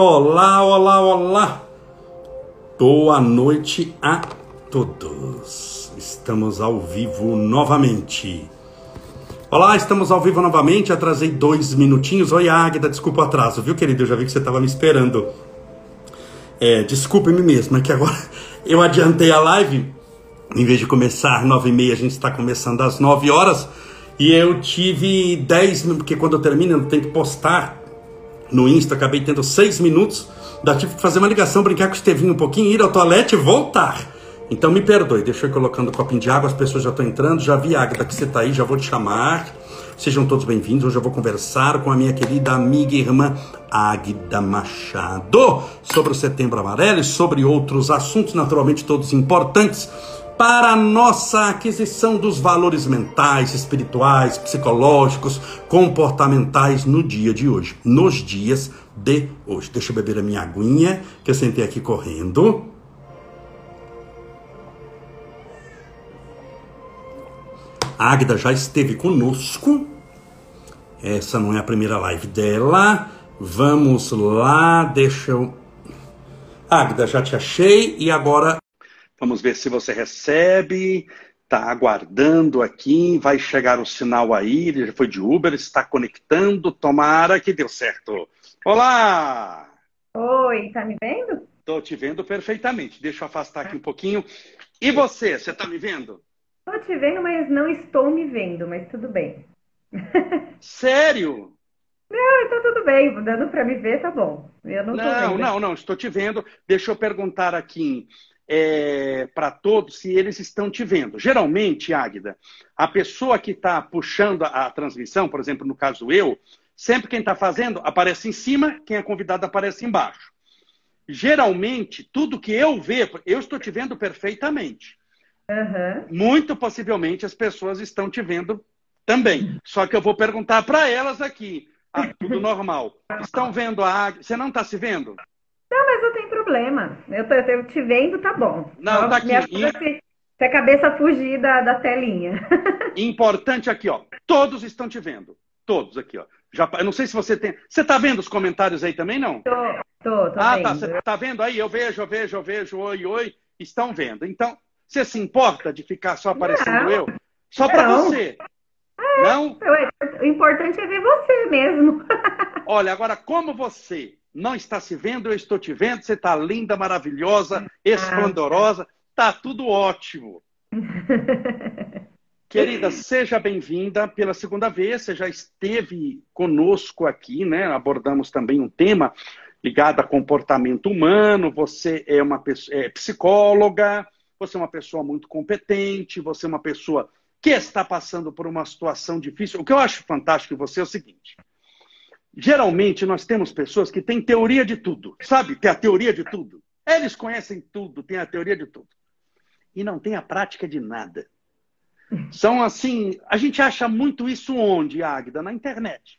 Olá, olá, olá. Boa noite a todos. Estamos ao vivo novamente. Olá, estamos ao vivo novamente. Atrasei dois minutinhos. Oi, Águida, desculpa o atraso, viu, querido? Eu já vi que você estava me esperando. É, desculpe-me mesmo, é que agora eu adiantei a live. Em vez de começar às nove e meia, a gente está começando às nove horas. E eu tive dez porque quando eu termino eu tenho que postar no Insta, acabei tendo seis minutos. Da tive que fazer uma ligação, brincar com o Estevinho um pouquinho, ir ao toalete e voltar. Então me perdoe, deixa eu colocando um copinho de água, as pessoas já estão entrando. Já vi, Agatha, que você está aí, já vou te chamar. Sejam todos bem-vindos. Hoje eu vou conversar com a minha querida amiga e irmã Águida Machado sobre o Setembro Amarelo e sobre outros assuntos, naturalmente todos importantes para a nossa aquisição dos valores mentais, espirituais, psicológicos, comportamentais no dia de hoje, nos dias de hoje. Deixa eu beber a minha aguinha, que eu sentei aqui correndo. A Águida já esteve conosco. Essa não é a primeira live dela. Vamos lá, deixa eu. Águida, já te achei e agora Vamos ver se você recebe. Está aguardando aqui, vai chegar o sinal aí. Ele já foi de Uber, está conectando. Tomara que deu certo. Olá! Oi, tá me vendo? Estou te vendo perfeitamente. Deixa eu afastar aqui um pouquinho. E você, você está me vendo? Estou te vendo, mas não estou me vendo, mas tudo bem. Sério? Não, então tudo bem. Dando para me ver, tá bom. Eu não, não, não, não, estou te vendo. Deixa eu perguntar aqui é, para todos se eles estão te vendo. Geralmente, Águida, a pessoa que está puxando a, a, transmissão, por exemplo, no caso eu, sempre quem está fazendo aparece em cima, quem é convidado aparece embaixo. Geralmente, tudo que eu vejo, eu estou te vendo perfeitamente. Uhum. Muito possivelmente as pessoas estão te vendo também. Só que eu vou perguntar para elas aqui. Ah, tudo normal. Estão vendo a Águida? Você não está se vendo? Não, mas não tem problema. Eu, tô, eu te vendo, tá bom. Não, tá aqui. Se, se a cabeça fugir da, da telinha. Importante aqui, ó. Todos estão te vendo. Todos aqui, ó. Já, eu não sei se você tem. Você tá vendo os comentários aí também, não? Tô, tô, tô ah, vendo. tá. Você tá vendo aí? Eu vejo, eu vejo, eu vejo. Oi, oi. Estão vendo. Então, você se importa de ficar só aparecendo não, eu? Só para você. É, não? O importante é ver você mesmo. Olha, agora, como você não está se vendo, eu estou te vendo, você está linda, maravilhosa, esplendorosa, tá tudo ótimo. Querida, seja bem-vinda pela segunda vez, você já esteve conosco aqui, né? Abordamos também um tema ligado a comportamento humano, você é uma pessoa, é psicóloga, você é uma pessoa muito competente, você é uma pessoa que está passando por uma situação difícil. O que eu acho fantástico em você é o seguinte: Geralmente nós temos pessoas que têm teoria de tudo, sabe? Tem a teoria de tudo. Eles conhecem tudo, têm a teoria de tudo. E não tem a prática de nada. São assim, a gente acha muito isso onde, Águida? Na internet.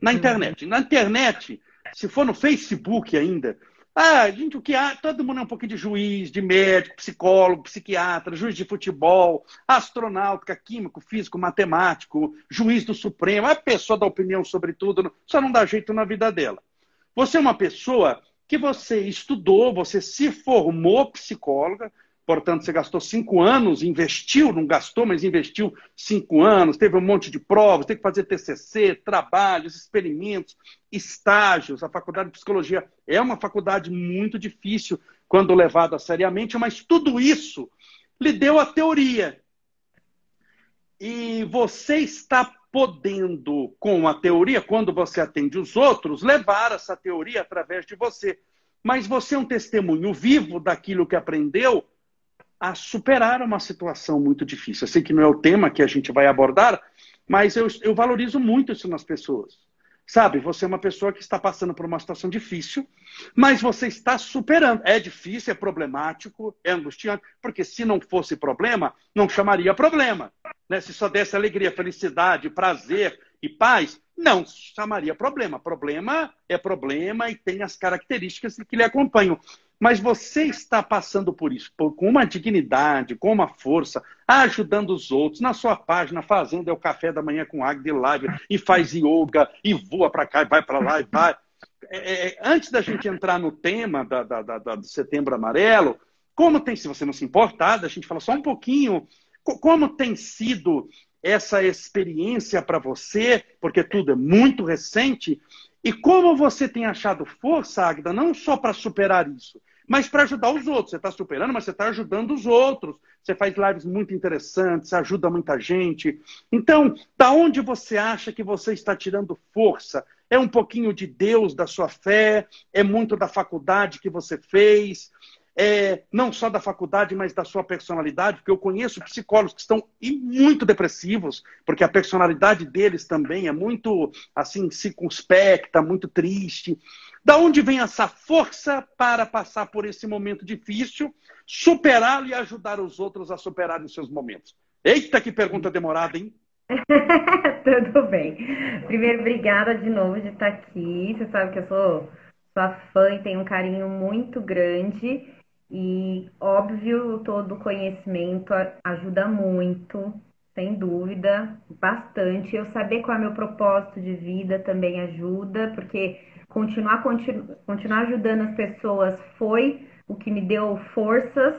Na internet. Na internet, se for no Facebook ainda, ah, gente, o que há? Todo mundo é um pouquinho de juiz, de médico, psicólogo, psiquiatra, juiz de futebol, astronauta, químico, físico, matemático, juiz do Supremo, a pessoa dá opinião sobre tudo, só não dá jeito na vida dela. Você é uma pessoa que você estudou, você se formou psicóloga, Portanto, você gastou cinco anos, investiu, não gastou, mas investiu cinco anos, teve um monte de provas, teve que fazer TCC, trabalhos, experimentos, estágios. A faculdade de psicologia é uma faculdade muito difícil quando levada seriamente, mas tudo isso lhe deu a teoria. E você está podendo, com a teoria, quando você atende os outros, levar essa teoria através de você. Mas você é um testemunho vivo daquilo que aprendeu a superar uma situação muito difícil. Eu sei que não é o tema que a gente vai abordar, mas eu, eu valorizo muito isso nas pessoas. Sabe, você é uma pessoa que está passando por uma situação difícil, mas você está superando. É difícil, é problemático, é angustiante, porque se não fosse problema, não chamaria problema. Né? Se só desse alegria, felicidade, prazer e paz, não chamaria problema. Problema é problema e tem as características que lhe acompanham. Mas você está passando por isso por, com uma dignidade, com uma força, ajudando os outros. Na sua página, fazendo é o café da manhã com água de live, e faz yoga, e voa para cá, e vai para lá, e vai. é, é, antes da gente entrar no tema da, da, da, do Setembro Amarelo, como tem, se você não se importar, a gente fala só um pouquinho, como tem sido essa experiência para você, porque tudo é muito recente, e como você tem achado força, Agda, não só para superar isso, mas para ajudar os outros. Você está superando, mas você está ajudando os outros. Você faz lives muito interessantes, ajuda muita gente. Então, da onde você acha que você está tirando força? É um pouquinho de Deus, da sua fé? É muito da faculdade que você fez? É, não só da faculdade, mas da sua personalidade, porque eu conheço psicólogos que estão muito depressivos, porque a personalidade deles também é muito assim circunspecta, muito triste. Da onde vem essa força para passar por esse momento difícil, superá-lo e ajudar os outros a superarem os seus momentos? Eita, que pergunta demorada, hein? Tudo bem. Primeiro, obrigada de novo de estar aqui. Você sabe que eu sou sua fã e tenho um carinho muito grande. E, óbvio, todo conhecimento ajuda muito, sem dúvida, bastante. Eu saber qual é o meu propósito de vida também ajuda, porque continuar, continu, continuar ajudando as pessoas foi o que me deu forças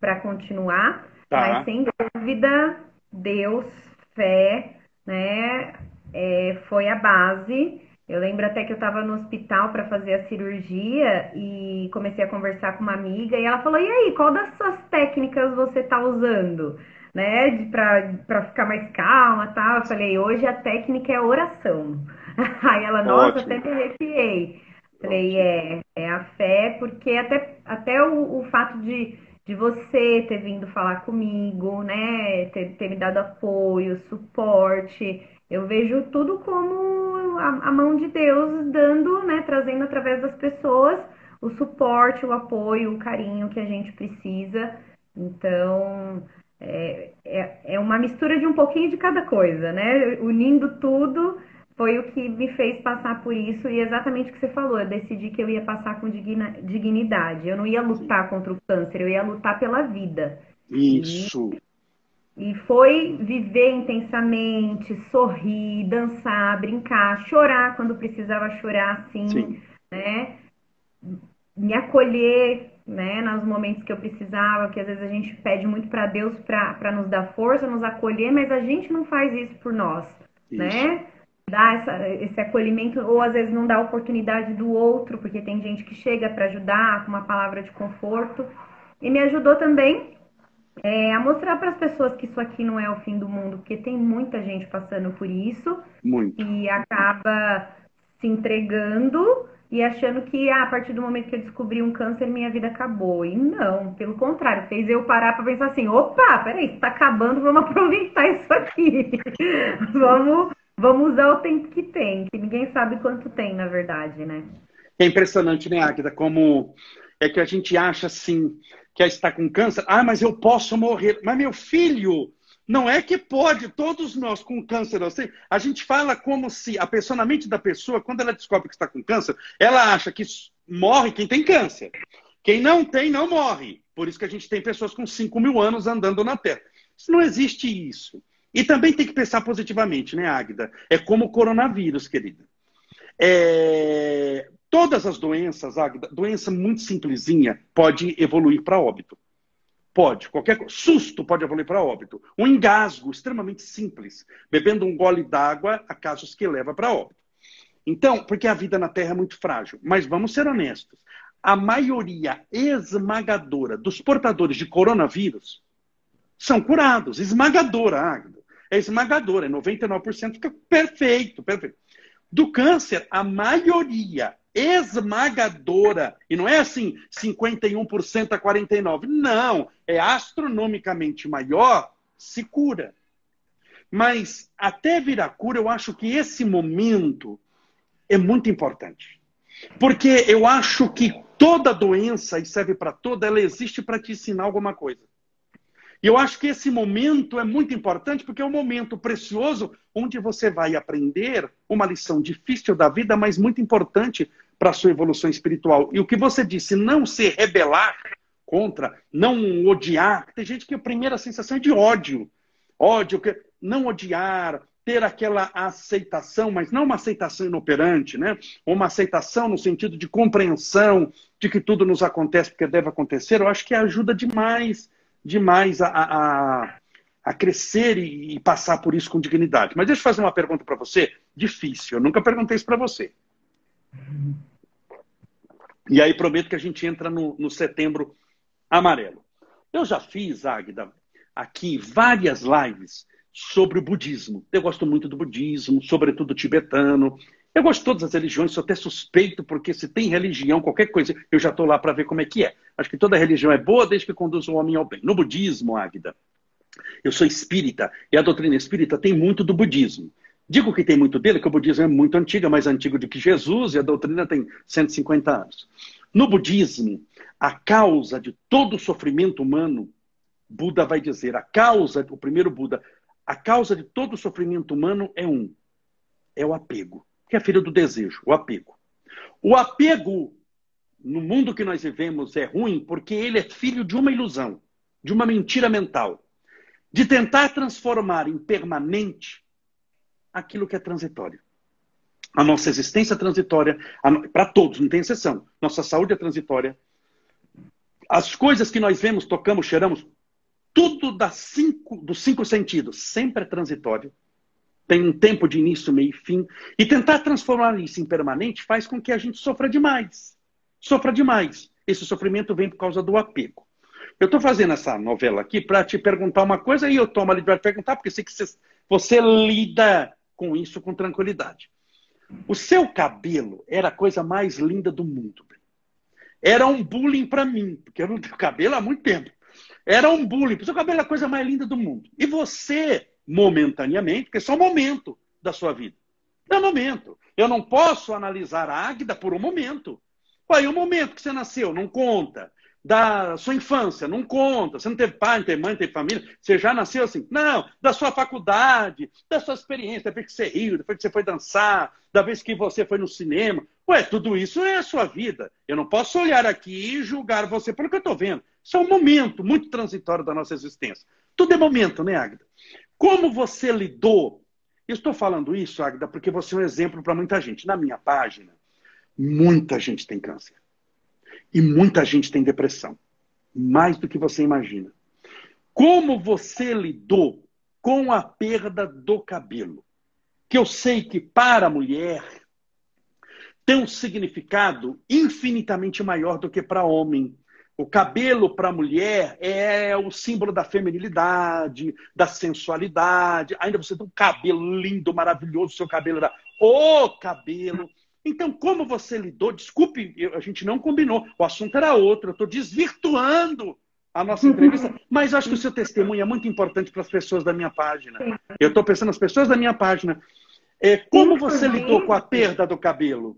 para continuar. Tá. Mas sem dúvida, Deus, fé, né, é, foi a base. Eu lembro até que eu estava no hospital para fazer a cirurgia e comecei a conversar com uma amiga e ela falou: "E aí, qual das suas técnicas você está usando?" Né, para ficar mais calma, tal. Eu falei: "Hoje a técnica é oração." Aí ela, nossa, Ótimo. até me arrepiei. Falei, é, é a fé, porque até, até o, o fato de, de você ter vindo falar comigo, né? Ter, ter me dado apoio, suporte. Eu vejo tudo como a, a mão de Deus dando, né? Trazendo através das pessoas o suporte, o apoio, o carinho que a gente precisa. Então, é, é, é uma mistura de um pouquinho de cada coisa, né? Unindo tudo foi o que me fez passar por isso e exatamente o que você falou. Eu decidi que eu ia passar com digna, dignidade. Eu não ia lutar contra o câncer, eu ia lutar pela vida. Isso. E, foi viver intensamente, sorrir, dançar, brincar, chorar quando precisava chorar, assim, Sim. né? Me acolher, né, nos momentos que eu precisava, que às vezes a gente pede muito para Deus para nos dar força, nos acolher, mas a gente não faz isso por nós, né? isso. né? dar essa, esse acolhimento, ou às vezes não dá oportunidade do outro, porque tem gente que chega para ajudar com uma palavra de conforto. E me ajudou também é, a mostrar para as pessoas que isso aqui não é o fim do mundo, porque tem muita gente passando por isso Muito. e acaba se entregando e achando que ah, a partir do momento que eu descobri um câncer, minha vida acabou. E não, pelo contrário, fez eu parar para pensar assim: opa, peraí, está acabando, vamos aproveitar isso aqui. vamos Vamos usar o tempo que tem, que ninguém sabe quanto tem, na verdade, né? É impressionante, né, Águida, como é que a gente acha assim, que está com câncer, ah, mas eu posso morrer. Mas meu filho, não é que pode, todos nós com câncer, assim, a gente fala como se a pessoa, na mente da pessoa, quando ela descobre que está com câncer, ela acha que morre quem tem câncer. Quem não tem, não morre. Por isso que a gente tem pessoas com 5 mil anos andando na Terra. Isso não existe isso. E também tem que pensar positivamente, né, Águida? É como o coronavírus, querida. É... Todas as doenças, Águida, doença muito simplesinha, pode evoluir para óbito. Pode, qualquer susto pode evoluir para óbito. Um engasgo extremamente simples, bebendo um gole d'água, há casos que leva para óbito. Então, porque a vida na Terra é muito frágil. Mas vamos ser honestos. A maioria esmagadora dos portadores de coronavírus são curados. Esmagadora, Águida é esmagadora, é 99%, fica perfeito, perfeito. Do câncer, a maioria esmagadora, e não é assim 51% a 49%, não, é astronomicamente maior, se cura. Mas até vir a cura, eu acho que esse momento é muito importante. Porque eu acho que toda doença, e serve para toda, ela existe para te ensinar alguma coisa. E eu acho que esse momento é muito importante porque é um momento precioso onde você vai aprender uma lição difícil da vida, mas muito importante para a sua evolução espiritual. E o que você disse, não se rebelar contra, não odiar. Tem gente que a primeira sensação é de ódio. Ódio, não odiar, ter aquela aceitação, mas não uma aceitação inoperante, né? Uma aceitação no sentido de compreensão de que tudo nos acontece porque deve acontecer, eu acho que ajuda demais, demais a, a, a crescer e, e passar por isso com dignidade. Mas deixa eu fazer uma pergunta para você, difícil, eu nunca perguntei isso para você. E aí prometo que a gente entra no, no setembro amarelo. Eu já fiz, Águida, aqui várias lives sobre o budismo. Eu gosto muito do budismo, sobretudo tibetano. Eu gosto de todas as religiões, sou até suspeito, porque se tem religião, qualquer coisa, eu já estou lá para ver como é que é. Acho que toda religião é boa desde que conduz o homem ao bem. No budismo, Águida, eu sou espírita, e a doutrina espírita tem muito do budismo. Digo que tem muito dele, que o budismo é muito antigo, é mais antigo do que Jesus, e a doutrina tem 150 anos. No budismo, a causa de todo o sofrimento humano, Buda vai dizer, a causa, o primeiro Buda, a causa de todo o sofrimento humano é um: é o apego, que é filho do desejo, o apego. O apego no mundo que nós vivemos é ruim porque ele é filho de uma ilusão, de uma mentira mental, de tentar transformar em permanente aquilo que é transitório. A nossa existência é transitória, para todos, não tem exceção. Nossa saúde é transitória. As coisas que nós vemos, tocamos, cheiramos, tudo das cinco, dos cinco sentidos sempre é transitório. Tem um tempo de início, meio e fim. E tentar transformar isso em permanente faz com que a gente sofra demais. Sofra demais. Esse sofrimento vem por causa do apego. Eu estou fazendo essa novela aqui para te perguntar uma coisa e eu tomo a liberdade de perguntar, porque sei que você, você lida com isso com tranquilidade. O seu cabelo era a coisa mais linda do mundo. Era um bullying para mim, porque eu não tenho cabelo há muito tempo. Era um bullying. O seu cabelo é a coisa mais linda do mundo. E você, momentaneamente, porque é só um momento da sua vida. É um momento. Eu não posso analisar a Águida por um momento. Aí o momento que você nasceu não conta. Da sua infância, não conta. Você não teve pai, não teve mãe, não teve família. Você já nasceu assim. Não, da sua faculdade, da sua experiência, depois que você riu, depois que você foi dançar, da vez que você foi no cinema. Ué, tudo isso é a sua vida. Eu não posso olhar aqui e julgar você pelo que eu estou vendo. Isso é um momento muito transitório da nossa existência. Tudo é momento, né, Agda? Como você lidou? Estou falando isso, Agda, porque você é um exemplo para muita gente. Na minha página, muita gente tem câncer. E muita gente tem depressão. Mais do que você imagina. Como você lidou com a perda do cabelo? Que eu sei que para a mulher tem um significado infinitamente maior do que para homem. O cabelo para a mulher é o símbolo da feminilidade, da sensualidade. Ainda você tem um cabelo lindo, maravilhoso, seu cabelo era o cabelo. Então, como você lidou? Desculpe, a gente não combinou. O assunto era outro. Eu estou desvirtuando a nossa entrevista, mas acho que o seu testemunho é muito importante para as pessoas da minha página. Eu estou pensando nas pessoas da minha página. É, como você lidou com a perda do cabelo?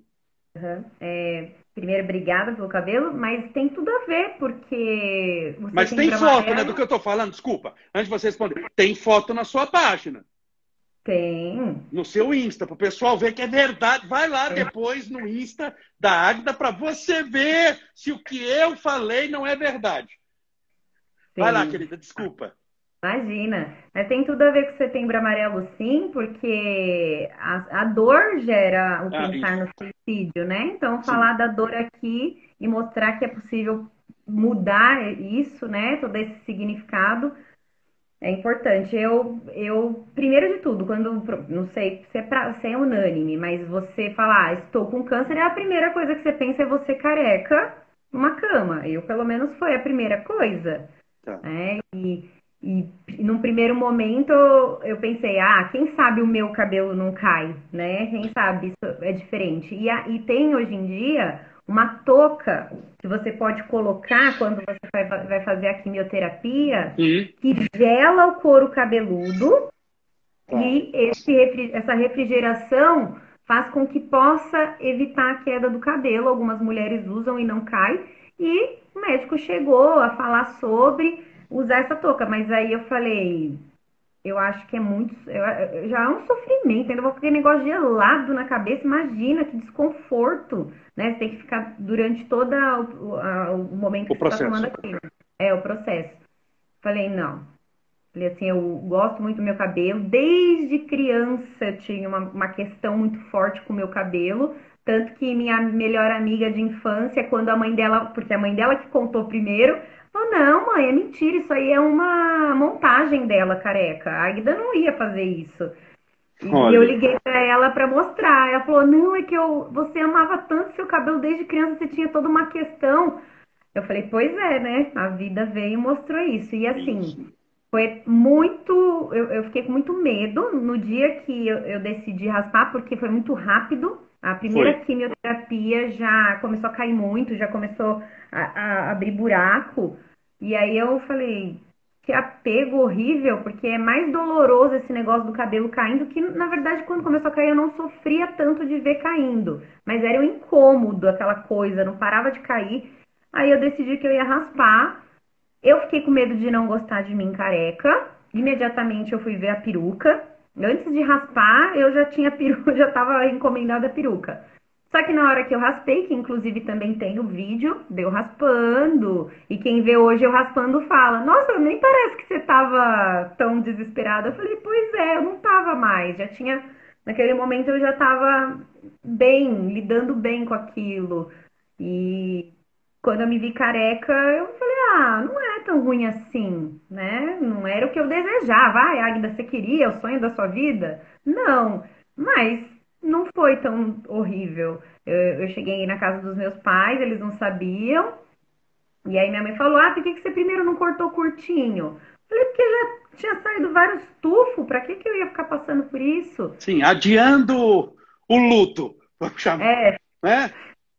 Uhum. É, primeiro, obrigada pelo cabelo, mas tem tudo a ver, porque. mas tem, tem foto, né? Do que eu tô falando, desculpa. Antes de você responder, tem foto na sua página. Tem. No seu Insta, para o pessoal ver que é verdade. Vai lá é. depois no Insta da Águida para você ver se o que eu falei não é verdade. Sim. Vai lá, querida, desculpa. Imagina. Mas tem tudo a ver com o setembro amarelo, sim, porque a, a dor gera o ah, pensar isso. no suicídio, né? Então, sim. falar da dor aqui e mostrar que é possível mudar isso, né? Todo esse significado é importante. Eu, eu primeiro de tudo, quando não sei se é, pra, se é unânime, mas você falar, ah, estou com câncer, é a primeira coisa que você pensa é você careca numa cama. Eu, pelo menos, foi a primeira coisa. Tá. Né? E e num primeiro momento eu pensei, ah, quem sabe o meu cabelo não cai, né? Quem sabe isso é diferente. E, a, e tem hoje em dia uma touca que você pode colocar quando você vai, vai fazer a quimioterapia, uhum. que gela o couro cabeludo tá. e esse, essa refrigeração faz com que possa evitar a queda do cabelo. Algumas mulheres usam e não cai. E o médico chegou a falar sobre usar essa touca. Mas aí eu falei, eu acho que é muito. Eu, já é um sofrimento, ainda vou com aquele negócio gelado na cabeça. Imagina que desconforto, né? Você tem que ficar durante todo o, o momento o que processo. você está tomando aquilo. É, o processo. Falei, não. Falei assim, eu gosto muito do meu cabelo. Desde criança eu tinha uma, uma questão muito forte com o meu cabelo. Tanto que minha melhor amiga de infância, quando a mãe dela, porque a mãe dela que contou primeiro, falou, não, mãe, é mentira, isso aí é uma montagem dela, careca. A Agda não ia fazer isso. Olha. E eu liguei para ela para mostrar. Ela falou, não, é que eu, você amava tanto seu cabelo desde criança, você tinha toda uma questão. Eu falei, pois é, né? A vida veio e mostrou isso. E assim, foi muito. Eu, eu fiquei com muito medo no dia que eu, eu, decidi raspar, porque foi muito rápido. A primeira foi. quimioterapia já começou a cair muito, já começou a, a abrir buraco. E aí eu falei, que apego horrível, porque é mais doloroso esse negócio do cabelo caindo, que na verdade quando começou a cair eu não sofria tanto de ver caindo, mas era um incômodo aquela coisa, não parava de cair. Aí eu decidi que eu ia raspar. Eu fiquei com medo de não gostar de mim careca. Imediatamente eu fui ver a peruca. Antes de raspar, eu já tinha peruca, já estava encomendada a peruca. Só que na hora que eu raspei, que inclusive também tem o vídeo, deu raspando. E quem vê hoje eu raspando fala: Nossa, nem parece que você tava tão desesperada. Eu falei: Pois é, eu não tava mais. Já tinha. Naquele momento eu já tava bem, lidando bem com aquilo. E quando eu me vi careca, eu falei, ah, não é tão ruim assim, né? Não era o que eu desejava. Ai, Agda, você queria o sonho da sua vida? Não, mas não foi tão horrível. Eu, eu cheguei na casa dos meus pais, eles não sabiam. E aí minha mãe falou, ah, por que, que você primeiro não cortou curtinho? Eu falei, porque já tinha saído vários tufos, pra que, que eu ia ficar passando por isso? Sim, adiando o luto, vamos chamar. É. Né?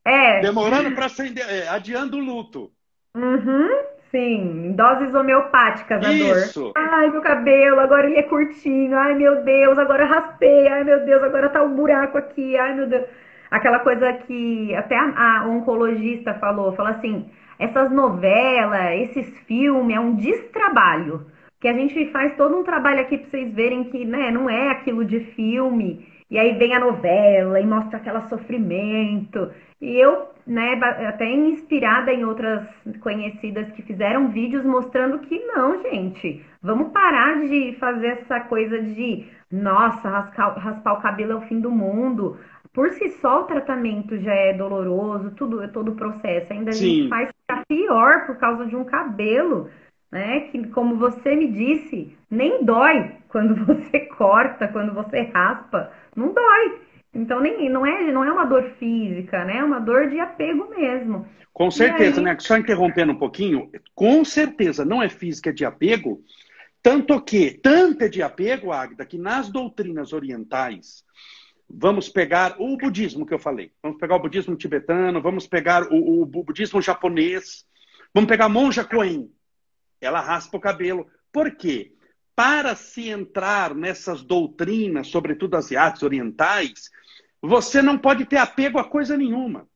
É. Demorando para acender, é, adiando o luto. Uhum, sim, doses homeopáticas a Isso. dor. Ai, meu cabelo, agora ele é curtinho. Ai, meu Deus, agora raspei. Ai, meu Deus, agora tá um buraco aqui. Ai, meu Deus. Aquela coisa que até a, a oncologista falou, fala assim, essas novelas, esses filmes, é um destrabalho. Que a gente faz todo um trabalho aqui para vocês verem que né, não é aquilo de filme. E aí vem a novela e mostra aquele sofrimento. E eu, né, até inspirada em outras conhecidas que fizeram vídeos mostrando que não, gente, vamos parar de fazer essa coisa de, nossa, raspar, raspar o cabelo é o fim do mundo. Por si só o tratamento já é doloroso, tudo, todo o processo. Ainda a gente faz ficar pior por causa de um cabelo, né? Que, como você me disse, nem dói quando você corta, quando você raspa, não dói. Então nem, não, é, não é uma dor física, né? É uma dor de apego mesmo. Com certeza, aí... né? Só interrompendo um pouquinho, com certeza não é física, é de apego. Tanto que, tanto é de apego, Agda, que nas doutrinas orientais, vamos pegar o budismo que eu falei, vamos pegar o budismo tibetano, vamos pegar o, o budismo japonês, vamos pegar a monja Koen. Ela raspa o cabelo. Por quê? Para se entrar nessas doutrinas, sobretudo asiáticas, orientais, você não pode ter apego a coisa nenhuma.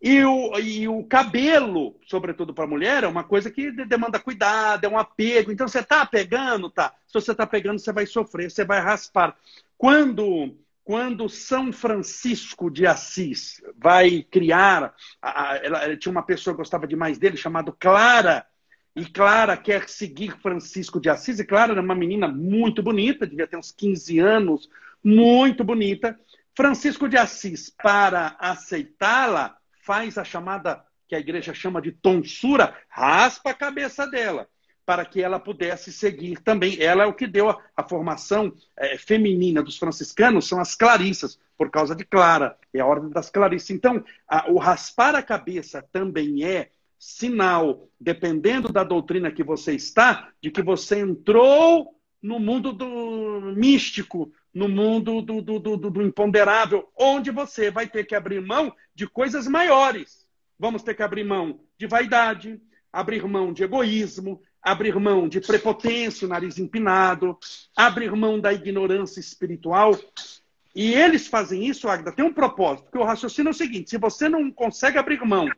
E o, e o cabelo, sobretudo para a mulher, é uma coisa que demanda cuidado, é um apego. Então, você está pegando, tá? Se você está pegando, você vai sofrer, você vai raspar. Quando, quando São Francisco de Assis vai criar, ela, tinha uma pessoa que gostava demais dele, chamado Clara, e Clara quer seguir Francisco de Assis, e Clara era uma menina muito bonita, devia ter uns 15 anos, muito bonita. Francisco de Assis, para aceitá-la, faz a chamada, que a igreja chama de tonsura, raspa a cabeça dela, para que ela pudesse seguir também. Ela é o que deu a, a formação é, feminina dos franciscanos, são as clarissas, por causa de Clara, é a ordem das clarissas. Então, a, o raspar a cabeça também é sinal, dependendo da doutrina que você está, de que você entrou no mundo do místico, no mundo do, do, do, do, imponderável, onde você vai ter que abrir mão de coisas maiores. Vamos ter que abrir mão de vaidade, abrir mão de egoísmo, abrir mão de prepotência, nariz empinado, abrir mão da ignorância espiritual. E eles fazem isso, Agda, tem um propósito, porque o raciocínio é o seguinte: se você não consegue abrir mão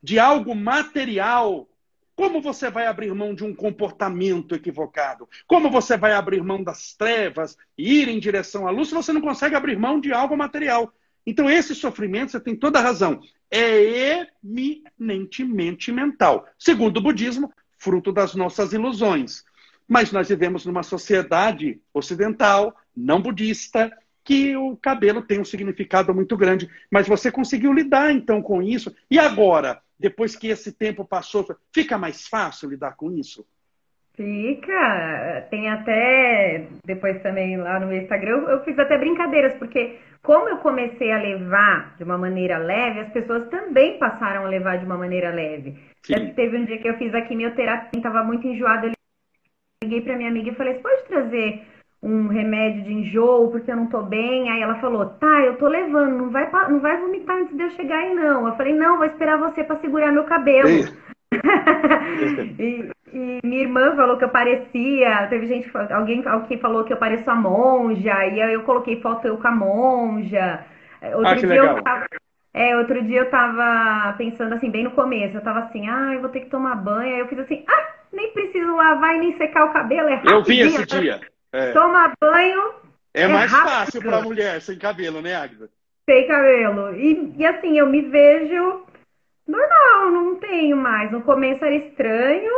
de algo material como você vai abrir mão de um comportamento equivocado? Como você vai abrir mão das trevas e ir em direção à luz se você não consegue abrir mão de algo material? Então, esse sofrimento, você tem toda a razão, é eminentemente mental. Segundo o budismo, fruto das nossas ilusões. Mas nós vivemos numa sociedade ocidental, não budista, que o cabelo tem um significado muito grande. Mas você conseguiu lidar então com isso. E agora, depois que esse tempo passou, fica mais fácil lidar com isso? Fica. Tem até, depois também lá no meu Instagram, eu fiz até brincadeiras, porque como eu comecei a levar de uma maneira leve, as pessoas também passaram a levar de uma maneira leve. Teve um dia que eu fiz a quimioterapia, estava muito enjoada, eu liguei para minha amiga e falei, você pode trazer um remédio de enjoo porque eu não tô bem? Aí ela falou, tá, eu tô levando, não vai, não vai vomitar antes de eu chegar aí não. Eu falei, não, vou esperar você para segurar meu cabelo. e, e, minha irmã falou que eu parecia, teve gente, alguém, alguém falou que eu pareço a monja, e aí eu coloquei foto eu com a monja. Outro ah, que legal. Tava, é, outro dia eu tava pensando assim, bem no começo, eu tava assim, ah, eu vou ter que tomar banho, aí eu fiz assim, ah, nem preciso lavar e nem secar o cabelo, é rápido. Eu vi esse dia. É. Tomar banho. É, é mais rápido. fácil pra mulher sem cabelo, né, Agda? Sem cabelo. E, e assim, eu me vejo normal, não tenho mais. No começo era estranho,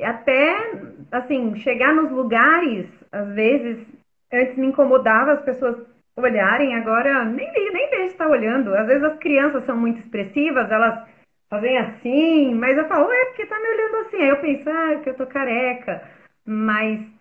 até assim, chegar nos lugares, às vezes, antes me incomodava as pessoas olharem, agora nem, nem vejo estar olhando. Às vezes as crianças são muito expressivas, elas fazem assim, mas eu falo, é porque tá me olhando assim. Aí eu penso, ah, que eu tô careca. Mas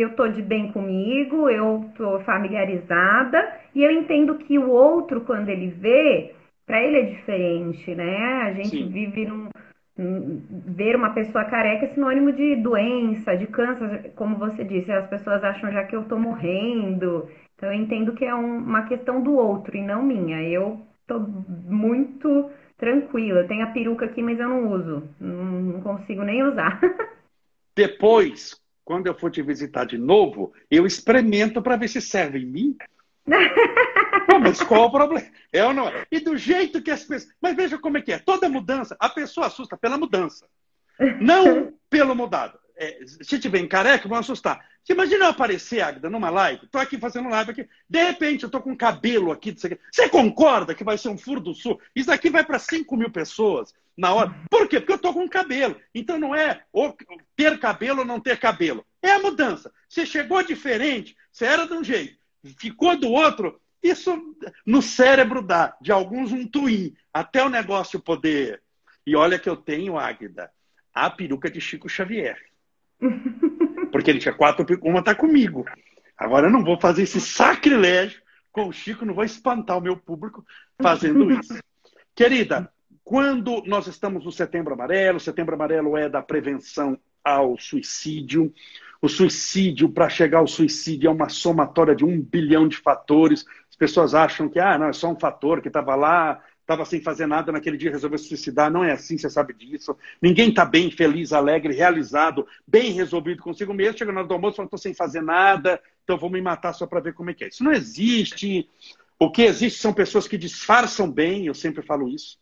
eu tô de bem comigo, eu tô familiarizada e eu entendo que o outro, quando ele vê, para ele é diferente, né? A gente Sim. vive num, ver uma pessoa careca é sinônimo de doença, de câncer, como você disse, as pessoas acham já que eu tô morrendo. Então eu entendo que é um, uma questão do outro e não minha. Eu tô muito tranquila. Eu tenho a peruca aqui, mas eu não uso. Não consigo nem usar. Depois, quando eu for te visitar de novo, eu experimento para ver se serve em mim. Não, mas qual o problema? É ou não é? E do jeito que as pessoas. Mas veja como é que é. Toda mudança, a pessoa assusta pela mudança. Não pelo mudado. É, se tiver em careca, vão assustar. Você imagina eu aparecer, Agda, numa live? Tô aqui fazendo live aqui. De repente, eu tô com cabelo aqui. Você concorda que vai ser um furo do sul? Isso aqui vai para 5 mil pessoas na hora. Por quê? Porque eu tô com cabelo. Então não é ter cabelo ou não ter cabelo. É a mudança. Você chegou diferente, você era de um jeito, ficou do outro, isso no cérebro dá, de alguns um twin, até o negócio poder. E olha que eu tenho, Águida, a peruca de Chico Xavier. Porque ele tinha quatro uma está comigo. Agora eu não vou fazer esse sacrilégio com o Chico, não vou espantar o meu público fazendo isso. Querida, quando nós estamos no Setembro Amarelo, Setembro Amarelo é da prevenção ao suicídio. O suicídio, para chegar ao suicídio, é uma somatória de um bilhão de fatores pessoas acham que ah, não, é só um fator que estava lá, estava sem fazer nada naquele dia, resolveu se suicidar. Não é assim, você sabe disso. Ninguém está bem, feliz, alegre, realizado, bem resolvido consigo mesmo. Chega na hora do almoço e fala, estou sem fazer nada, então vou me matar só para ver como é que é. Isso não existe. O que existe são pessoas que disfarçam bem, eu sempre falo isso.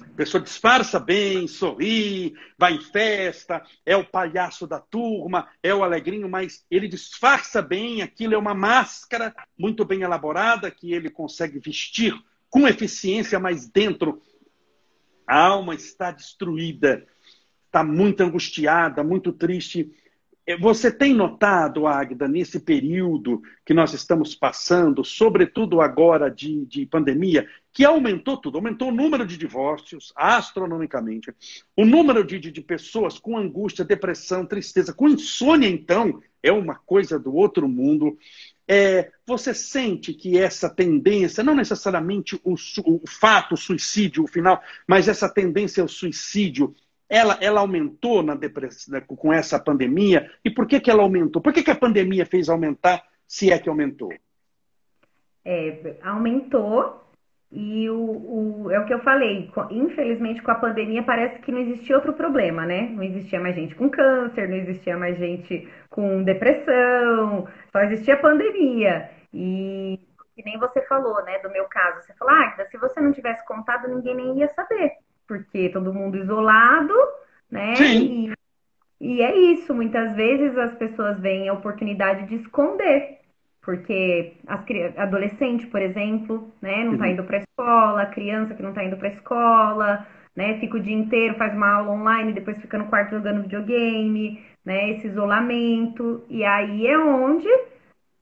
A pessoa disfarça bem, sorri, vai em festa, é o palhaço da turma, é o alegrinho, mas ele disfarça bem, aquilo é uma máscara muito bem elaborada que ele consegue vestir com eficiência, mas dentro a alma está destruída, está muito angustiada, muito triste. É, você tem notado, Agda, nesse período que nós estamos passando, sobretudo agora de, de, pandemia, que aumentou tudo, aumentou o número de divórcios astronomicamente, o número de, de, de pessoas com angústia, depressão, tristeza, com insônia, então, é uma coisa do outro mundo. É, você sente que essa tendência, não necessariamente o, o fato, o suicídio, o final, mas essa tendência ao suicídio ela, ela aumentou na depressão, né, com essa pandemia? E por que, que ela aumentou? Por que, que a pandemia fez aumentar, se é que aumentou? É, aumentou, e o, o, é o que eu falei, infelizmente com a pandemia parece que não existia outro problema, né? Não existia mais gente com câncer, não existia mais gente com depressão, só existia pandemia. E que nem você falou, né, do meu caso, você falou, ah, se você não tivesse contado, ninguém nem ia saber porque todo mundo isolado, né? Sim. E, e é isso, muitas vezes as pessoas veem a oportunidade de esconder, porque as adolescente, por exemplo, né, não está uhum. indo para a escola, criança que não está indo para a escola, né, fica o dia inteiro, faz uma aula online, depois fica no quarto jogando videogame, né? Esse isolamento. E aí é onde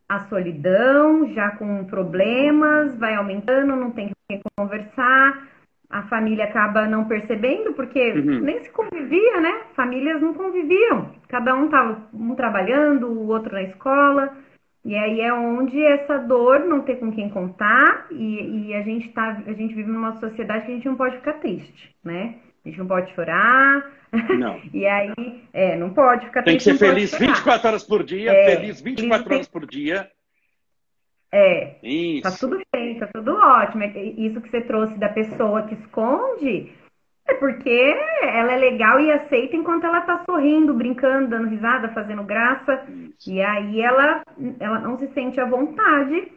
a solidão, já com problemas, vai aumentando, não tem quem conversar, a família acaba não percebendo, porque uhum. nem se convivia, né? Famílias não conviviam. Cada um estava um trabalhando, o outro na escola. E aí é onde essa dor não ter com quem contar e, e, a gente tá, a gente vive numa sociedade que a gente não pode ficar triste, né? A gente não pode chorar. Não. e aí, é, não pode ficar Tem triste. Tem que ser feliz 24 horas por dia, é, feliz 24 horas por dia. É. Isso. Tá tudo bem, tá tudo ótimo. É isso que você trouxe da pessoa que esconde é porque ela é legal e aceita enquanto ela tá sorrindo, brincando, dando risada, fazendo graça. Isso. E aí ela, ela não se sente à vontade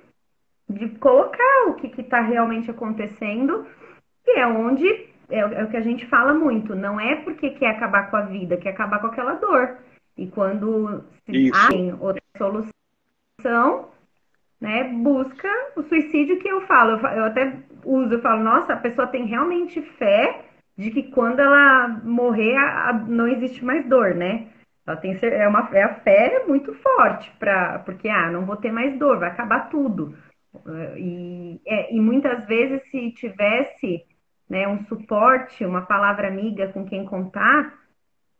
de colocar o que, que tá realmente acontecendo. E é onde é, é o que a gente fala muito. Não é porque quer acabar com a vida, quer acabar com aquela dor. E quando se tem outra solução, né, busca o suicídio que eu falo. Eu, eu até uso, eu falo, nossa, a pessoa tem realmente fé de que quando ela morrer a, a, não existe mais dor, né? Ela tem é uma é a fé muito forte para porque ah, não vou ter mais dor, vai acabar tudo. E, é, e muitas vezes se tivesse né, um suporte, uma palavra amiga com quem contar,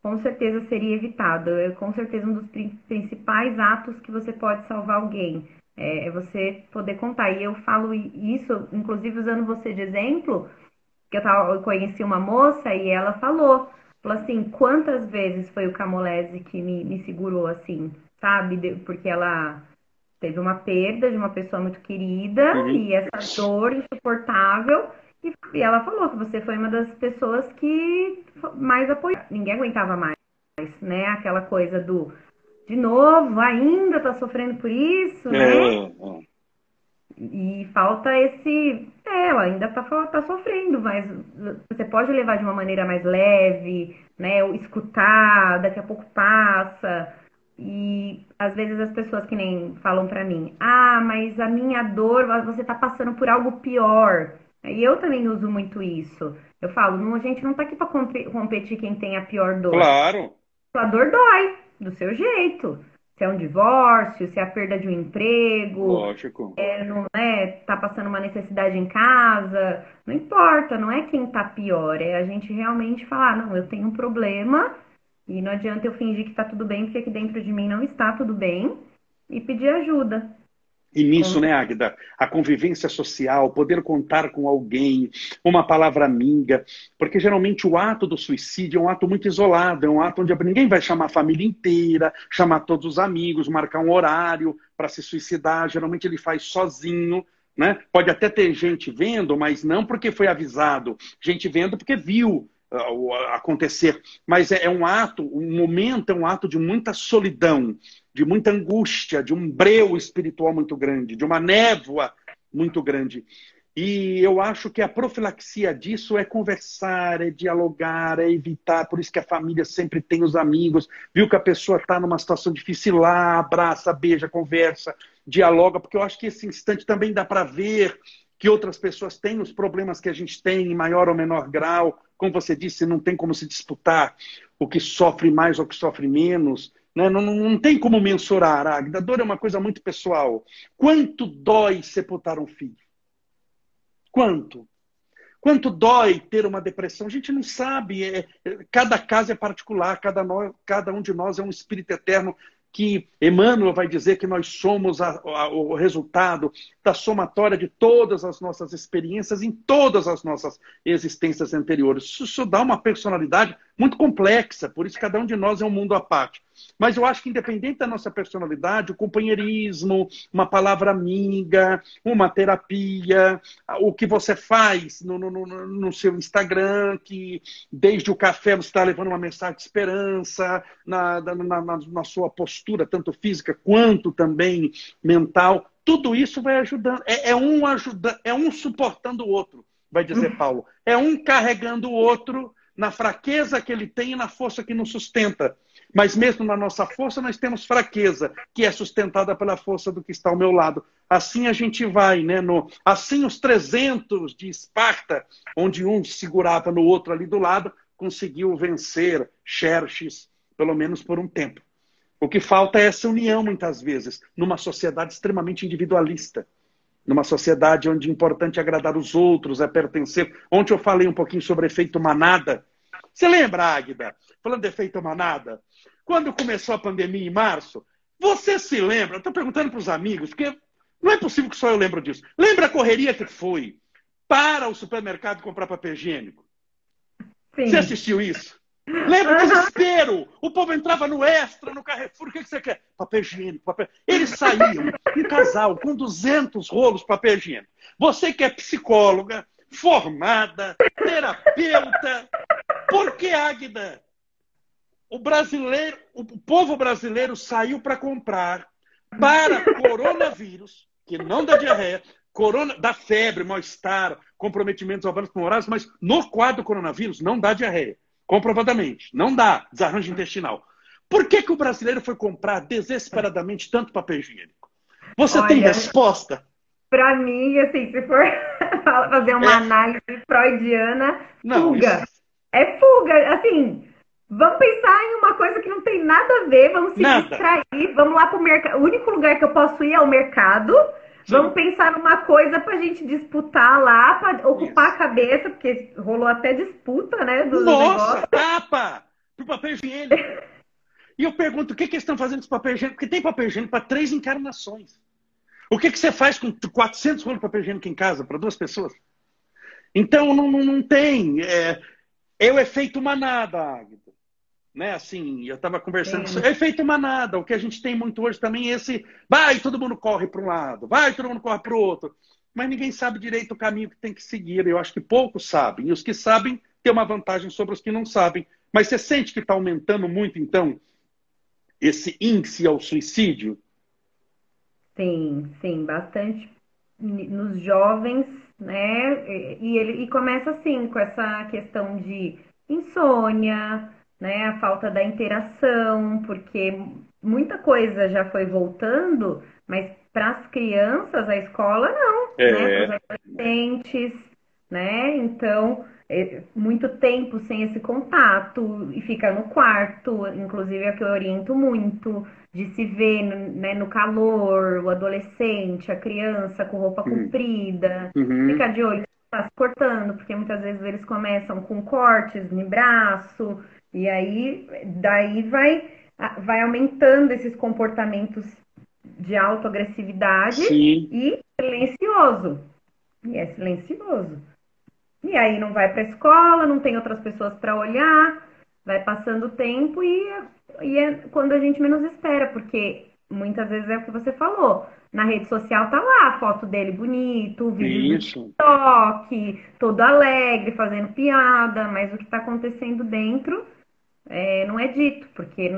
com certeza seria evitado. É com certeza um dos principais atos que você pode salvar alguém. É, é você poder contar. E eu falo isso, inclusive usando você de exemplo, eu, tava, eu conheci uma moça e ela falou, falou assim, quantas vezes foi o Camolese que me, me segurou assim, sabe? Porque ela teve uma perda de uma pessoa muito querida uhum. e essa dor insuportável. E, e ela falou que você foi uma das pessoas que mais apoiou. Ninguém aguentava mais, né? Aquela coisa do de novo, ainda tá sofrendo por isso, né? É, é. E falta esse. É, ela ainda tá, tá sofrendo, mas você pode levar de uma maneira mais leve, né? Escutar, daqui a pouco passa. E às vezes as pessoas que nem falam para mim, ah, mas a minha dor, você tá passando por algo pior. E eu também uso muito isso. Eu falo, não, a gente não tá aqui para competir quem tem a pior dor. Claro. Sua dor dói do seu jeito. Se é um divórcio, se é a perda de um emprego, Lógico. É, não é, tá passando uma necessidade em casa, não importa, não é quem tá pior, é a gente realmente falar, não, eu tenho um problema e não adianta eu fingir que tá tudo bem, porque aqui dentro de mim não está tudo bem, e pedir ajuda. E nisso, né, Águida, a convivência social, poder contar com alguém, uma palavra amiga, porque geralmente o ato do suicídio é um ato muito isolado, é um ato onde ninguém vai chamar a família inteira, chamar todos os amigos, marcar um horário para se suicidar, geralmente ele faz sozinho, né? Pode até ter gente vendo, mas não porque foi avisado, gente vendo porque viu uh, acontecer, mas é, é um ato, um momento é um ato de muita solidão, de muita angústia, de um breu espiritual muito grande, de uma névoa muito grande. E eu acho que a profilaxia disso é conversar, é dialogar, é evitar. Por isso que a família sempre tem os amigos. Viu que a pessoa está numa situação difícil lá, abraça, beija, conversa, dialoga, porque eu acho que esse instante também dá para ver que outras pessoas têm os problemas que a gente tem em maior ou menor grau. Como você disse, não tem como se disputar o que sofre mais ou o que sofre menos. Né? Não, não, não, tem como mensurar. A dor é uma coisa muito pessoal. Quanto dói sepultar um filho? Quanto? Quanto dói ter uma depressão? A gente não sabe. É, é, cada caso é particular, cada, cada um de nós é um espírito eterno que Emmanuel vai dizer que nós somos a, a, o resultado da somatória de todas as nossas experiências em todas as nossas existências anteriores. Isso, isso dá uma personalidade muito complexa, por isso cada um de nós é um mundo à parte. Mas eu acho que, independente da nossa personalidade, o companheirismo, uma palavra amiga, uma terapia, o que você faz no, no, no seu Instagram, que desde o café você está levando uma mensagem de esperança, na, na, na, na sua postura, tanto física quanto também mental, tudo isso vai ajudando. É, é um ajudando, é um suportando o outro, vai dizer Paulo. É um carregando o outro na fraqueza que ele tem e na força que nos sustenta. Mas mesmo na nossa força, nós temos fraqueza, que é sustentada pela força do que está ao meu lado. Assim a gente vai, né? No, assim os 300 de Esparta, onde um segurava no outro ali do lado, conseguiu vencer Xerxes, pelo menos por um tempo. O que falta é essa união, muitas vezes, numa sociedade extremamente individualista. Numa sociedade onde é importante agradar os outros, é pertencer. Ontem eu falei um pouquinho sobre efeito manada. Você lembra, Águida? Falando de efeito manada. Quando começou a pandemia em março, você se lembra? Estou perguntando para os amigos, porque não é possível que só eu lembro disso. Lembra a correria que foi para o supermercado comprar papel higiênico? Sim. Você assistiu isso? Lembra o desespero? O povo entrava no extra, no Carrefour, o que, você quer? Papel higiênico, papel. Eles saíam, um casal, com 200 rolos de papel higiênico. Você que é psicóloga, formada, terapeuta, por que, Águida? O brasileiro, o povo brasileiro saiu para comprar para coronavírus, que não dá diarreia, corona, dá febre, mal-estar, comprometimentos urbanos pulmonares, mas no quadro do coronavírus não dá diarreia. Comprovadamente. Não dá desarranjo intestinal. Por que, que o brasileiro foi comprar desesperadamente tanto papel higiênico? Você Olha, tem resposta? Para mim, assim, se for fazer uma é. análise freudiana, não, fuga. Isso... É fuga. Assim, vamos pensar em uma coisa que não tem nada a ver, vamos se nada. distrair, vamos lá para o mercado. O único lugar que eu posso ir é o mercado Vamos pensar numa coisa pra gente disputar lá, pra ocupar Isso. a cabeça, porque rolou até disputa, né? Do Nossa, negócio. tapa! Pro papel higiênico. e eu pergunto, o que, que eles estão fazendo com esse papel higiênico? Porque tem papel higiênico para três encarnações. O que, que você faz com 400 rolos de papel higiênico em casa para duas pessoas? Então, não, não, não tem. É, é o efeito manada, Agatha né? Assim, eu estava conversando é. sobre efeito manada. O que a gente tem muito hoje também é esse vai, todo mundo corre para um lado, vai, todo mundo corre para o outro. Mas ninguém sabe direito o caminho que tem que seguir. Eu acho que poucos sabem. E os que sabem têm uma vantagem sobre os que não sabem. Mas você sente que está aumentando muito, então, esse índice ao suicídio? Sim, sim, bastante nos jovens, né? E ele e começa assim com essa questão de insônia, né? A falta da interação, porque muita coisa já foi voltando, mas para as crianças, a escola não, é. né? Para os adolescentes, né? Então, é muito tempo sem esse contato e fica no quarto, inclusive é que eu oriento muito de se ver né, no calor, o adolescente, a criança com roupa uhum. comprida, uhum. ficar de olho está se cortando, porque muitas vezes eles começam com cortes no braço, e aí, daí vai, vai aumentando esses comportamentos de autoagressividade e silencioso. E é silencioso. E aí não vai para a escola, não tem outras pessoas para olhar, vai passando o tempo e, e é quando a gente menos espera, porque muitas vezes é o que você falou. Na rede social tá lá a foto dele bonito, o vídeo Isso. do TikTok, todo alegre, fazendo piada, mas o que está acontecendo dentro é, não é dito, porque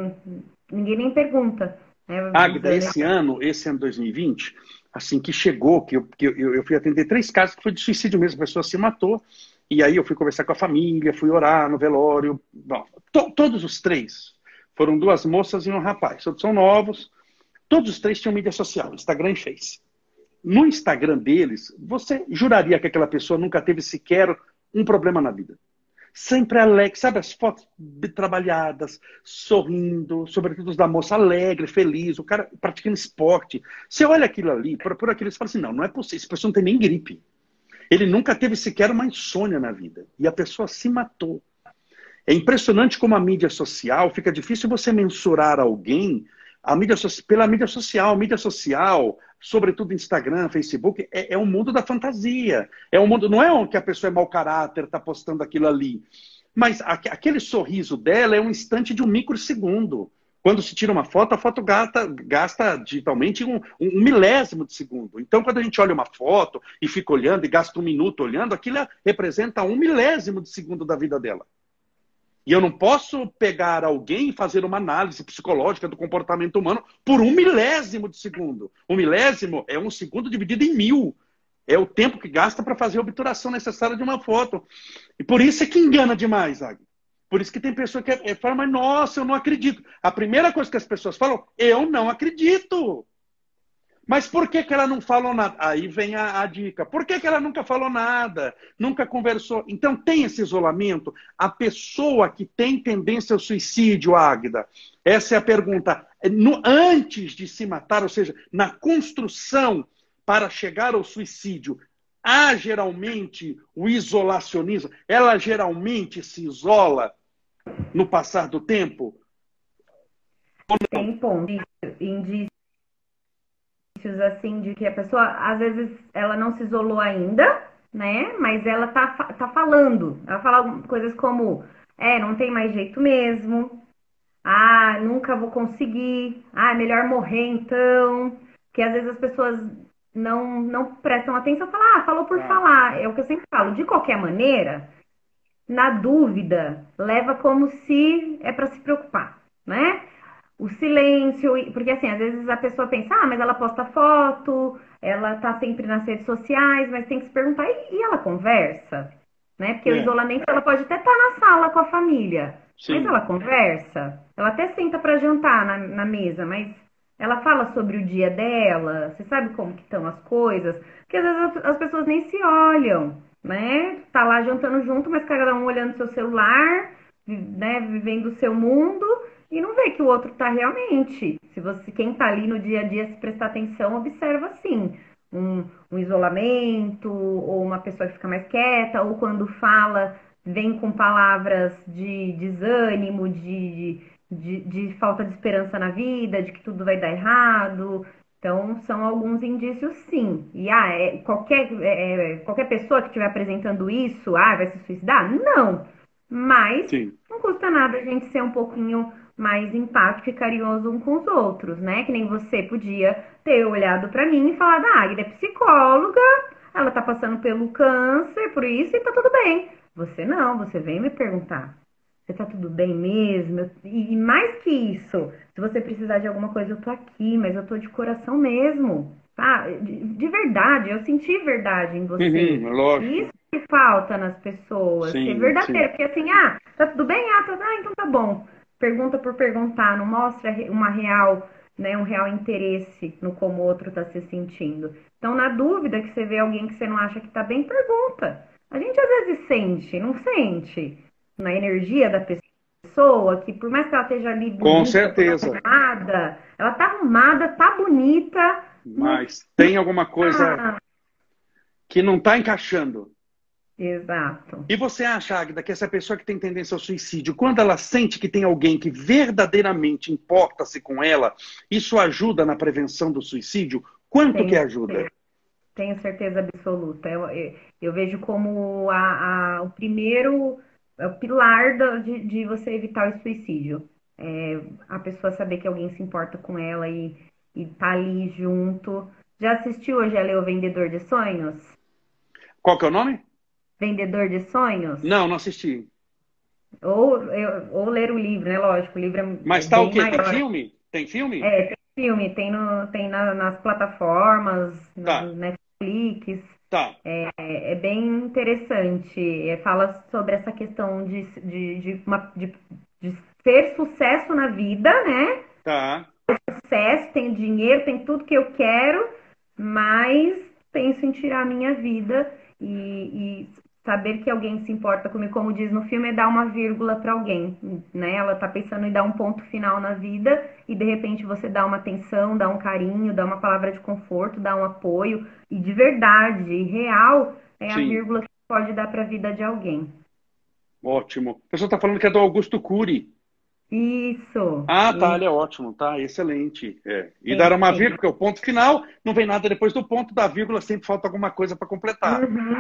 ninguém nem pergunta. Né? Agda, esse ano, esse ano 2020, assim que chegou, que eu, que eu, eu fui atender três casos que foi de suicídio mesmo, a pessoa se matou, e aí eu fui conversar com a família, fui orar no velório. Bom, to, todos os três foram duas moças e um rapaz, todos são novos, todos os três tinham mídia social, Instagram e Face. No Instagram deles, você juraria que aquela pessoa nunca teve sequer um problema na vida sempre alegre, sabe? As fotos trabalhadas, sorrindo, sobretudo da moça alegre, feliz, o cara praticando esporte. Você olha aquilo ali, por, por aquilo, você fala assim: não, não é possível, essa pessoa não tem nem gripe. Ele nunca teve sequer uma insônia na vida. E a pessoa se matou. É impressionante como a mídia social fica difícil você mensurar alguém a mídia, pela mídia social. A mídia social, sobretudo Instagram, Facebook, é, é um mundo da fantasia. É um mundo, não é que a pessoa é mau caráter, está postando aquilo ali. Mas a, aquele sorriso dela é um instante de um microsegundo. Quando se tira uma foto, a foto gasta, gasta digitalmente um, um, milésimo de segundo. Então, quando a gente olha uma foto e fica olhando e gasta um minuto olhando, aquilo representa um milésimo de segundo da vida dela. E eu não posso pegar alguém e fazer uma análise psicológica do comportamento humano por um milésimo de segundo. Um milésimo é um segundo dividido em mil. É o tempo que gasta para fazer a obturação necessária de uma foto. E por isso é que engana demais, Agui. Por isso que tem pessoa que é, fala, mas nossa, eu não acredito. A primeira coisa que as pessoas falam, eu não acredito. Mas por que, que ela não falou nada? Aí vem a, a, dica. Por que, que ela nunca falou nada? Nunca conversou? Então tem esse isolamento. A pessoa que tem tendência ao suicídio, Águida, essa é a pergunta. No, antes de se matar, ou seja, na construção para chegar ao suicídio, há geralmente o isolacionismo? Ela geralmente se isola no passar do tempo? Tem pontos, indícios assim de que a pessoa às vezes ela não se isolou ainda, né? Mas ela tá, tá falando. Ela fala coisas como é, não tem mais jeito mesmo. Ah, nunca vou conseguir. Ah, é melhor morrer então. Que às vezes as pessoas não, não prestam atenção e falam, ah, falou por é. falar. É o que eu sempre falo. De qualquer maneira, na dúvida, leva como se é para se preocupar, né? O silêncio, porque assim, às vezes a pessoa pensa, ah, mas ela posta foto, ela tá sempre nas redes sociais, mas tem que se perguntar, e, e ela conversa? Né? Porque é. o isolamento ela pode até estar tá na sala com a família, Sim. mas ela conversa, ela até senta para jantar na, na, mesa, mas ela fala sobre o dia dela, você sabe como que estão as coisas, porque às vezes as pessoas nem se olham, né? Tá lá jantando junto, mas cada um olhando seu celular, né, vivendo o seu mundo, e não vê que o outro está realmente. Se você, quem está ali no dia a dia, se prestar atenção, observa sim um, um, isolamento, ou uma pessoa que fica mais quieta, ou quando fala, vem com palavras de desânimo, de, de, de falta de esperança na vida, de que tudo vai dar errado. Então, são alguns indícios, sim. E ah, é, qualquer, é, é qualquer pessoa que estiver apresentando isso, ah, vai se suicidar? Não. Mas sim. não custa nada a gente ser um pouquinho mais empático e carinhoso um com os outros, né? Que nem você podia ter olhado para mim e falado, ah, a Agda é psicóloga, ela tá passando pelo câncer, por isso, e tá tudo bem. Você não, você vem me perguntar. Você tá tudo bem mesmo? E mais que isso, se você precisar de alguma coisa, eu tô aqui, mas eu tô de coração mesmo. Tá? De, de verdade, eu senti verdade em você. Uhum, lógico. Isso que falta nas pessoas. Sim, ser verdadeiro. Sim. Porque assim, ah, tá tudo bem? Ah, tá, ah, então tá bom pergunta por perguntar, não mostra uma real, né, um real interesse no como o outro está se sentindo. Então, na dúvida que você vê alguém que você não acha que está bem, pergunta. A gente às vezes sente, não sente na energia da pessoa, que por mais que ela esteja ali bonita, Com certeza. arrumada, ela tá arrumada, tá bonita. Mas tem alguma coisa ah. que não está encaixando. Exato. E você acha, Agda, que essa pessoa que tem tendência ao suicídio, quando ela sente que tem alguém que verdadeiramente importa-se com ela, isso ajuda na prevenção do suicídio? Quanto tenho, que ajuda? Tenho certeza absoluta. Eu, eu, eu vejo como a, a, o primeiro é o pilar do, de, de, você evitar o suicídio. É, a pessoa saber que alguém se importa com ela e, e tá ali junto. Já assistiu hoje a Leu Vendedor de Sonhos? Qual que é o nome? Vendedor de Sonhos? Não, não assisti. Ou, ou ler o livro, né? Lógico, o livro é Mas tá o quê? Maior. Tem filme? Tem filme? É, tem filme. Tem, no, tem na, nas plataformas, tá. no Netflix. Tá. É, é bem interessante. É, fala sobre essa questão de, de, de, uma, de, de ter sucesso na vida, né? Tá. Sucesso, tem dinheiro, tem tudo que eu quero, mas penso em tirar a minha vida e, e saber que alguém se importa comigo, como diz no filme, é dar uma vírgula para alguém, né? Ela tá pensando em dar um ponto final na vida e de repente você dá uma atenção, dá um carinho, dá uma palavra de conforto, dá um apoio e de verdade, real, é Sim. a vírgula que pode dar para a vida de alguém. Ótimo. A pessoa está falando que é do Augusto Cury. Isso. Ah, tá, ele é ótimo, tá, excelente. É. E sim, dar uma vírgula, porque o ponto final não vem nada depois do ponto da vírgula, sempre falta alguma coisa para completar. Uhum.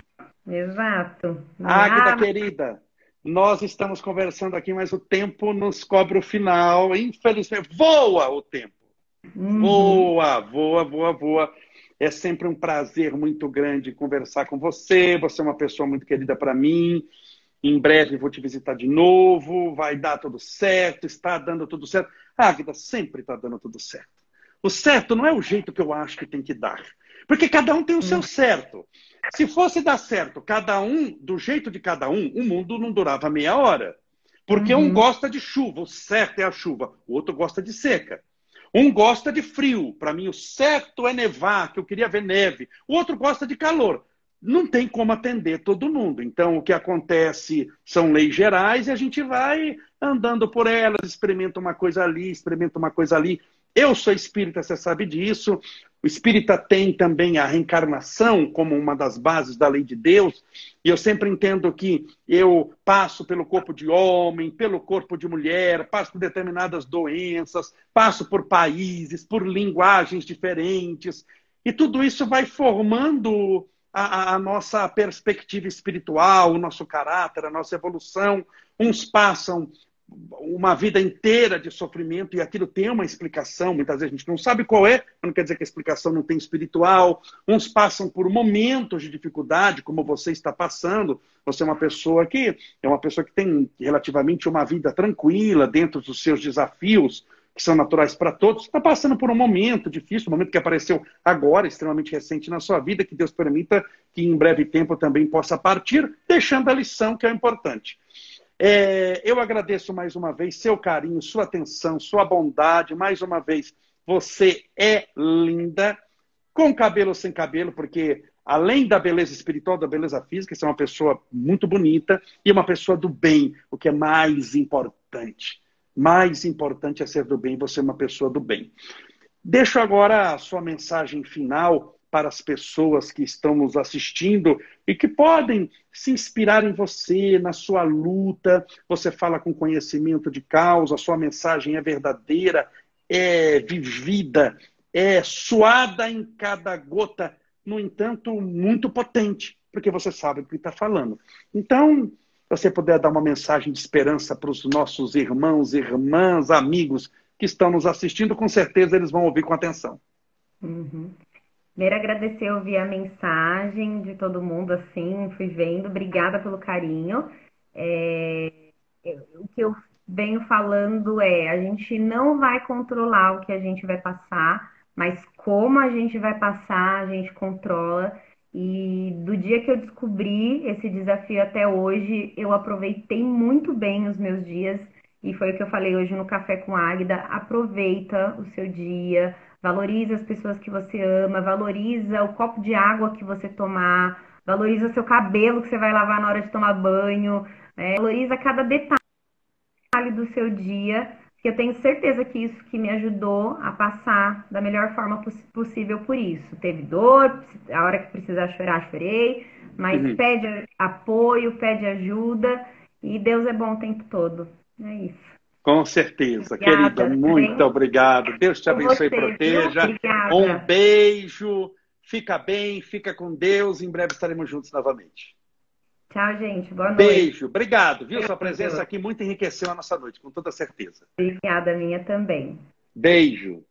Exato. Águida, ah, querida, nós estamos conversando aqui, mas o tempo nos cobra o final. Infelizmente, voa o tempo. Uhum. Voa, voa, voa, voa. É sempre um prazer muito grande conversar com você. Você é uma pessoa muito querida para mim. Em breve vou te visitar de novo. Vai dar tudo certo. Está dando tudo certo. Águida, sempre está dando tudo certo. O certo não é o jeito que eu acho que tem que dar. Porque cada um tem o seu hum. certo. Se fosse dar certo cada um, do jeito de cada um, o mundo não durava meia hora. Porque uhum. um gosta de chuva, o certo é a chuva, o outro gosta de seca. Um gosta de frio. Para mim, o certo é nevar, que eu queria ver neve. O outro gosta de calor. Não tem como atender todo mundo. Então, o que acontece são leis gerais e a gente vai andando por elas, experimenta uma coisa ali, experimenta uma coisa ali. Eu sou espírita, você sabe disso. O espírita tem também a reencarnação como uma das bases da lei de Deus. E eu sempre entendo que eu passo pelo corpo de homem, pelo corpo de mulher, passo por determinadas doenças, passo por países, por linguagens diferentes. E tudo isso vai formando a, a nossa perspectiva espiritual, o nosso caráter, a nossa evolução. Uns passam uma vida inteira de sofrimento e aquilo tem uma explicação, muitas vezes a gente não sabe qual é, não quer dizer que a explicação não tem espiritual. Uns passam por momentos de dificuldade, como você está passando. Você é uma pessoa que é uma pessoa que tem relativamente uma vida tranquila dentro dos seus desafios, que são naturais para todos. Está passando por um momento difícil, um momento que apareceu agora, extremamente recente na sua vida, que Deus permita que em breve tempo também possa partir, deixando a lição que é importante. É, eu agradeço mais uma vez seu carinho, sua atenção, sua bondade. Mais uma vez, você é linda, com cabelo ou sem cabelo, porque além da beleza espiritual, da beleza física, você é uma pessoa muito bonita e uma pessoa do bem, o que é mais importante. Mais importante é ser do bem, você é uma pessoa do bem. Deixo agora a sua mensagem final para as pessoas que estão nos assistindo e que podem se inspirar em você, na sua luta. Você fala com conhecimento de causa, sua mensagem é verdadeira, é vivida, é suada em cada gota, no entanto, muito potente, porque você sabe o que está falando. Então, você puder dar uma mensagem de esperança para os nossos irmãos, irmãs, amigos que estão nos assistindo, com certeza eles vão ouvir com atenção. Uhum. Primeiro agradecer ouvir a mensagem de todo mundo, assim, fui vendo. Obrigada pelo carinho. É, o que eu venho falando é, a gente não vai controlar o que a gente vai passar, mas como a gente vai passar, a gente controla. E do dia que eu descobri esse desafio até hoje, eu aproveitei muito bem os meus dias. E foi o que eu falei hoje no Café com Águida. Aproveita o seu dia, valoriza as pessoas que você ama, valoriza o copo de água que você tomar, valoriza o seu cabelo que você vai lavar na hora de tomar banho, né? valoriza cada detalhe do seu dia, que eu tenho certeza que isso que me ajudou a passar da melhor forma possível por isso. Teve dor, a hora que precisar chorar, chorei, mas uhum. pede apoio, pede ajuda e Deus é bom o tempo todo. É isso. Com certeza, obrigada, querida, muito bem? obrigado. Deus te abençoe e proteja. Um beijo, fica bem, fica com Deus. Em breve estaremos juntos novamente. Tchau, gente. Boa noite. Beijo, obrigado, viu? Sua presença aqui muito enriqueceu a nossa noite, com toda certeza. Obrigada, minha também. Beijo.